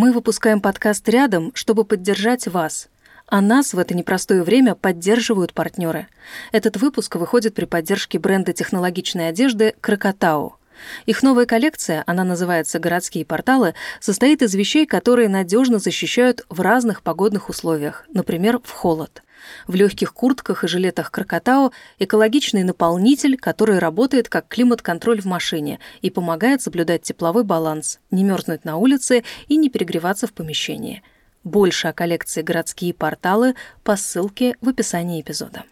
Мы выпускаем подкаст «Рядом», чтобы поддержать вас. А нас в это непростое время поддерживают партнеры. Этот выпуск выходит при поддержке бренда технологичной одежды «Крокотау». Их новая коллекция, она называется «Городские порталы», состоит из вещей, которые надежно защищают в разных погодных условиях, например, в холод. В легких куртках и жилетах Крокотау экологичный наполнитель, который работает как климат-контроль в машине и помогает соблюдать тепловой баланс, не мерзнуть на улице и не перегреваться в помещении. Больше о коллекции «Городские порталы» по ссылке в описании эпизода.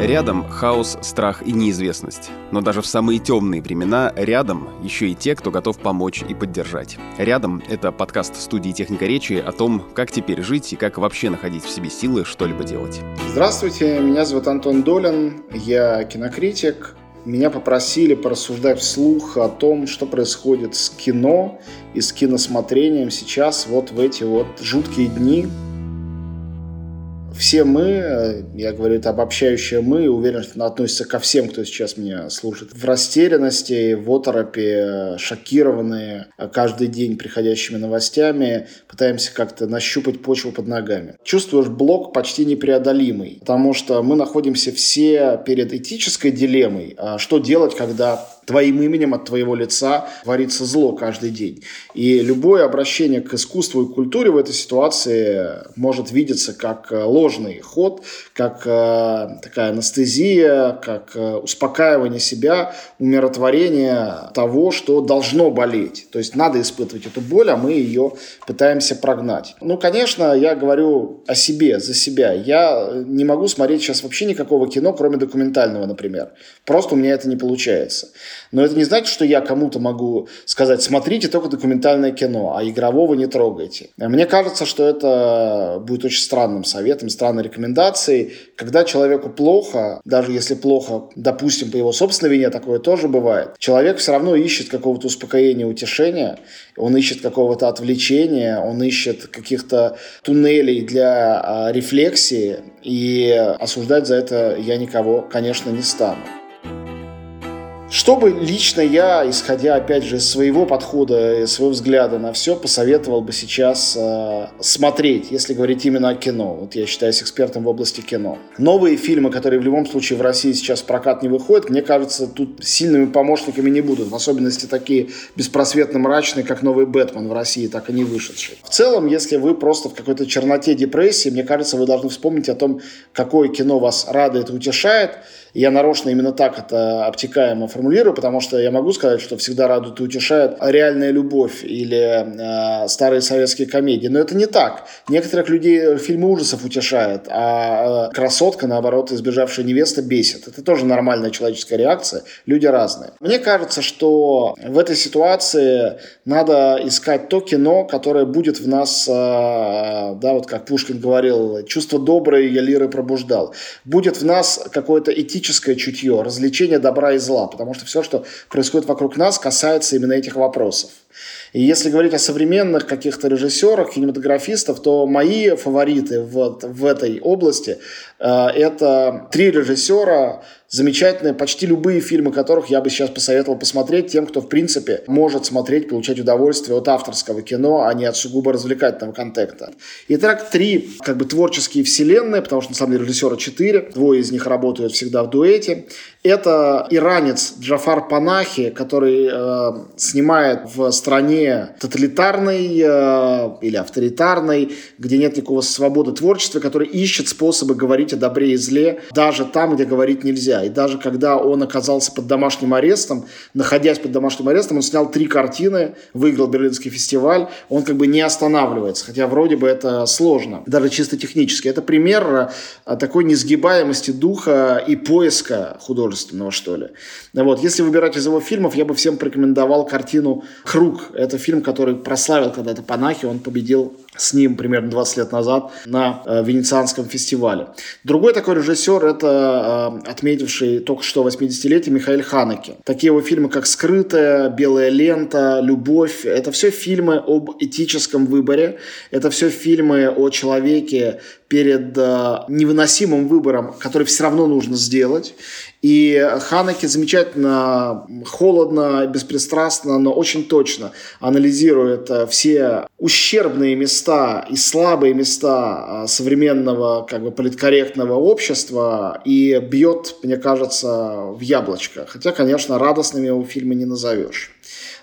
Рядом хаос, страх и неизвестность. Но даже в самые темные времена рядом еще и те, кто готов помочь и поддержать. Рядом — это подкаст студии «Техника речи» о том, как теперь жить и как вообще находить в себе силы что-либо делать. Здравствуйте, меня зовут Антон Долин, я кинокритик. Меня попросили порассуждать вслух о том, что происходит с кино и с киносмотрением сейчас вот в эти вот жуткие дни, все мы, э, я говорю это обобщающее мы, уверен, что это относится ко всем, кто сейчас меня слушает, в растерянности, в оторопе, шокированные каждый день приходящими новостями, пытаемся как-то нащупать почву под ногами. Чувствуешь блок почти непреодолимый, потому что мы находимся все перед этической дилеммой, а что делать, когда твоим именем от твоего лица творится зло каждый день. И любое обращение к искусству и культуре в этой ситуации может видеться как э, ложный ход, как э, такая анестезия, как э, успокаивание себя, умиротворение того, что должно болеть. То есть надо испытывать эту боль, а мы ее пытаемся прогнать. Ну, конечно, я говорю о себе, за себя. Я не могу смотреть сейчас вообще никакого кино, кроме документального, например. Просто у меня это не получается. Но это не значит, что я кому-то могу сказать, смотрите только документальное кино, а игрового не трогайте. Мне кажется, что это будет очень странным советом, странной рекомендацией. Когда человеку плохо, даже если плохо, допустим, по его собственной вине, такое тоже бывает, человек все равно ищет какого-то успокоения, утешения, он ищет какого-то отвлечения, он ищет каких-то туннелей для а, рефлексии, и осуждать за это я никого, конечно, не стану. Что бы лично я, исходя опять же из своего подхода, своего взгляда на все, посоветовал бы сейчас э, смотреть, если говорить именно о кино. Вот я считаюсь экспертом в области кино. Новые фильмы, которые в любом случае в России сейчас в прокат не выходят, мне кажется, тут сильными помощниками не будут. В особенности такие беспросветно мрачные, как новый Бэтмен в России, так и не вышедший. В целом, если вы просто в какой-то черноте депрессии, мне кажется, вы должны вспомнить о том, какое кино вас радует и утешает, я нарочно именно так это обтекаемо формулирую, потому что я могу сказать, что всегда радует и утешает реальная любовь или э, старые советские комедии. Но это не так. Некоторых людей фильмы ужасов утешают, а э, красотка, наоборот, избежавшая невеста бесит. Это тоже нормальная человеческая реакция. Люди разные. Мне кажется, что в этой ситуации надо искать то кино, которое будет в нас, э, да, вот как Пушкин говорил, чувство доброе я лиры пробуждал. Будет в нас какое-то этическое эстетическое чутье, развлечение добра и зла, потому что все, что происходит вокруг нас, касается именно этих вопросов. И если говорить о современных каких-то режиссерах, кинематографистов, то мои фавориты вот в этой области э, это три режиссера, замечательные, почти любые фильмы которых я бы сейчас посоветовал посмотреть тем, кто, в принципе, может смотреть, получать удовольствие от авторского кино, а не от сугубо развлекательного контента. Итак, три как бы творческие вселенные, потому что, на самом деле, режиссера четыре, двое из них работают всегда в дуэте. Это иранец Джафар Панахи, который э, снимает в стране тоталитарной э, или авторитарной, где нет никакого свободы творчества, который ищет способы говорить о добре и зле, даже там, где говорить нельзя. И даже когда он оказался под домашним арестом, находясь под домашним арестом, он снял три картины, выиграл Берлинский фестиваль, он как бы не останавливается, хотя вроде бы это сложно, даже чисто технически. Это пример э, такой несгибаемости духа и поиска художественного, что ли. Вот. Если выбирать из его фильмов, я бы всем порекомендовал картину «Круг». Это фильм, который прославил когда-то Панахи, он победил с ним примерно 20 лет назад на э, Венецианском фестивале. Другой такой режиссер – это э, отметивший только что 80-летие Михаил Ханеке. Такие его фильмы, как «Скрытая», «Белая лента», «Любовь» – это все фильмы об этическом выборе, это все фильмы о человеке, перед э, невыносимым выбором, который все равно нужно сделать. И Ханеке замечательно, холодно, беспристрастно, но очень точно анализирует э, все ущербные места и слабые места э, современного как бы политкорректного общества и бьет, мне кажется, в яблочко. Хотя, конечно, радостными его фильмы не назовешь.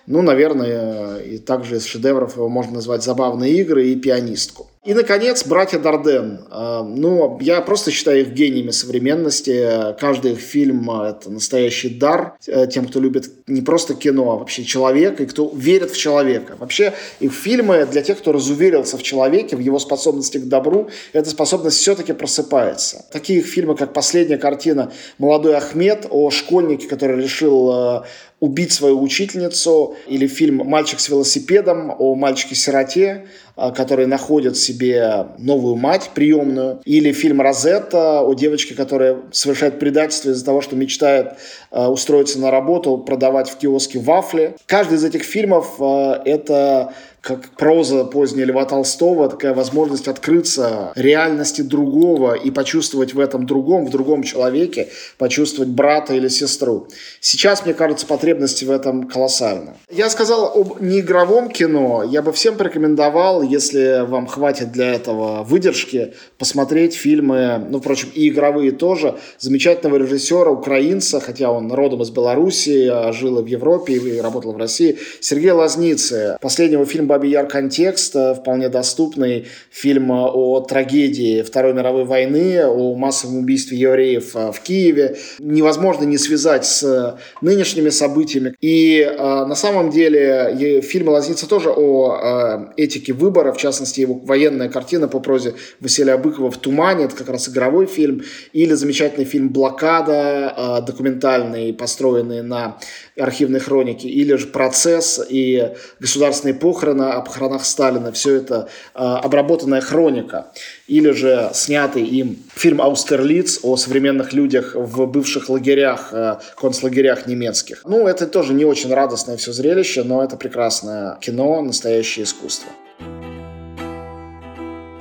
Ну, наверное, и также из шедевров его можно назвать «Забавные игры» и «Пианистку». И, наконец, братья Дарден. А, ну, я просто считаю их гениями современности. Каждый их фильм – это настоящий дар э, тем, кто любит не просто кино, а вообще человека, и кто верит в человека. Вообще, их фильмы для тех, кто разуверился в человеке, в его способности к добру, эта способность все-таки просыпается. Такие их фильмы, как последняя картина «Молодой Ахмед» о школьнике, который решил э, убить свою учительницу, или фильм «Мальчик с велосипедом» о мальчике-сироте, а, который находит себе новую мать приемную, или фильм «Розетта» о девочке, которая совершает предательство из-за того, что мечтает а, устроиться на работу, продавать в киоске вафли. Каждый из этих фильмов а, – это как проза поздняя Льва Толстого, такая возможность открыться реальности другого и почувствовать в этом другом, в другом человеке, почувствовать брата или сестру. Сейчас, мне кажется, потребности в этом колоссальны. Я сказал об неигровом кино. Я бы всем порекомендовал, если вам хватит для этого выдержки, посмотреть фильмы, ну, впрочем, и игровые тоже, замечательного режиссера, украинца, хотя он родом из Беларуси, а жил в Европе и работал в России, Сергея Лазницы. Последнего фильма «Бабий Яр. Контекст», вполне доступный фильм о трагедии Второй мировой войны, о массовом убийстве евреев э, в Киеве. Невозможно не связать с нынешними событиями. И э, на самом деле фильм «Лазница» тоже о этике выбора, в частности, его военная картина по прозе Василия Быкова «В тумане», это как раз игровой фильм, или замечательный фильм «Блокада», э, документальный, построенный на архивной хронике, или же «Процесс» и государственные похороны о похоронах Сталина. Все это э, обработанная хроника. Или же снятый им фильм «Аустерлиц» о современных людях в бывших лагерях, э, концлагерях немецких. Ну, это тоже не очень радостное все зрелище, но это прекрасное кино, настоящее искусство.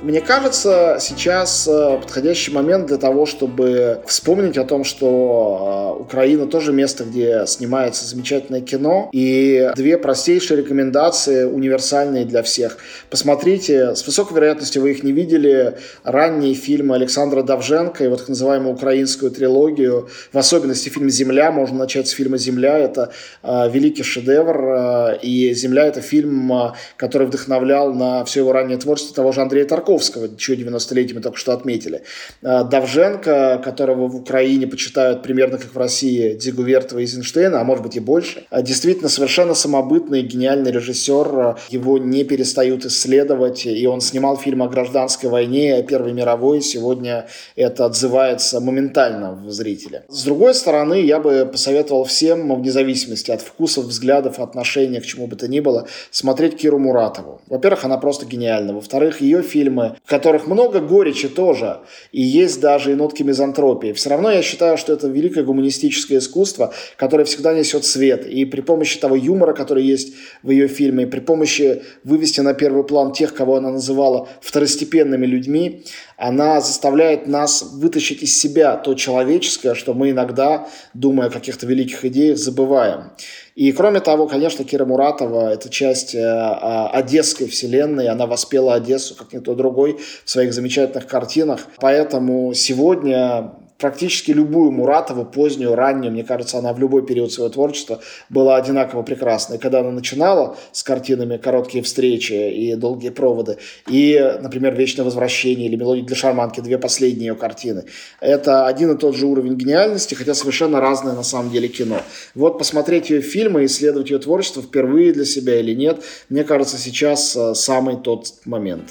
Мне кажется, сейчас э, подходящий момент для того, чтобы вспомнить о том, что э, Украина тоже место, где снимается замечательное кино. И две простейшие рекомендации, универсальные для всех. Посмотрите, с высокой вероятностью вы их не видели, ранние фильмы Александра Давженко и вот так называемую украинскую трилогию, в особенности фильм «Земля». Можно начать с фильма «Земля». Это э, великий шедевр. Э, и «Земля» — это фильм, э, который вдохновлял на все его раннее творчество того же Андрея Тарковского Тарковского, чье 90-летие мы только что отметили. А, Давженко, которого в Украине почитают примерно как в России Дигувертова и Эйзенштейна, а может быть и больше. А, действительно, совершенно самобытный, гениальный режиссер. Его не перестают исследовать, и он снимал фильм о гражданской войне, о Первой мировой. Сегодня это отзывается моментально в зрителя. С другой стороны, я бы посоветовал всем, вне зависимости от вкусов, взглядов, отношения к чему бы то ни было, смотреть Киру Муратову. Во-первых, она просто гениальна. Во-вторых, ее фильмы в которых много горечи тоже, и есть даже и нотки мизантропии. Все равно я считаю, что это великое гуманистическое искусство, которое всегда несет свет. И при помощи того юмора, который есть в ее фильме, и при помощи вывести на первый план тех, кого она называла второстепенными людьми, она заставляет нас вытащить из себя то человеческое, что мы иногда, думая о каких-то великих идеях, забываем. И кроме того, конечно, Кира Муратова – это часть э, а, одесской вселенной, она воспела Одессу, как никто другой, в своих замечательных картинах. Поэтому сегодня практически любую Муратову, позднюю, раннюю, мне кажется, она в любой период своего творчества была одинаково прекрасна. И когда она начинала с картинами «Короткие встречи» и «Долгие проводы», и, например, «Вечное возвращение» или «Мелодия для шарманки», две последние ее картины, это один и тот же уровень гениальности, хотя совершенно разное на самом деле кино. Вот посмотреть ее фильмы, исследовать ее творчество впервые для себя или нет, мне кажется, сейчас э, самый тот момент.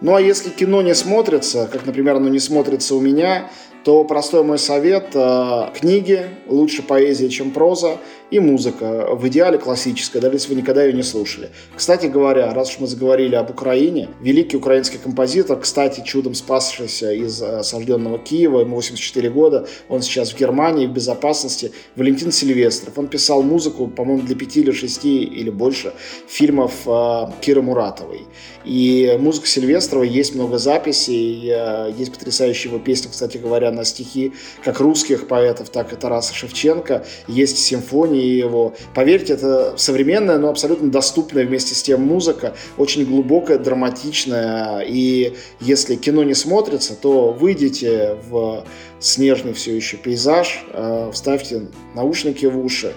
Ну а если кино не смотрится, как, например, оно не смотрится у меня, то простой мой совет э, – книги, лучше поэзия, чем проза, и музыка, в идеале классическая, даже если вы никогда ее не слушали. Кстати говоря, раз уж мы заговорили об Украине, великий украинский композитор, кстати, чудом спасшийся из э, осажденного Киева, ему 84 года, он сейчас в Германии, в безопасности, Валентин Сильвестров. Он писал музыку, по-моему, для пяти или шести или больше фильмов э, Киры Муратовой. И музыка Сильвестрова, есть много записей, есть потрясающие его песни, кстати говоря, на стихи как русских поэтов, так и Тараса Шевченко, есть симфонии его. Поверьте, это современная, но абсолютно доступная вместе с тем музыка, очень глубокая, драматичная, и если кино не смотрится, то выйдите в снежный все еще пейзаж, э, вставьте наушники в уши,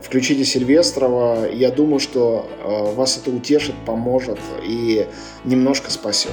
включите Сильвестрова. Я думаю, что э, вас это утешит, поможет и немножко спасет.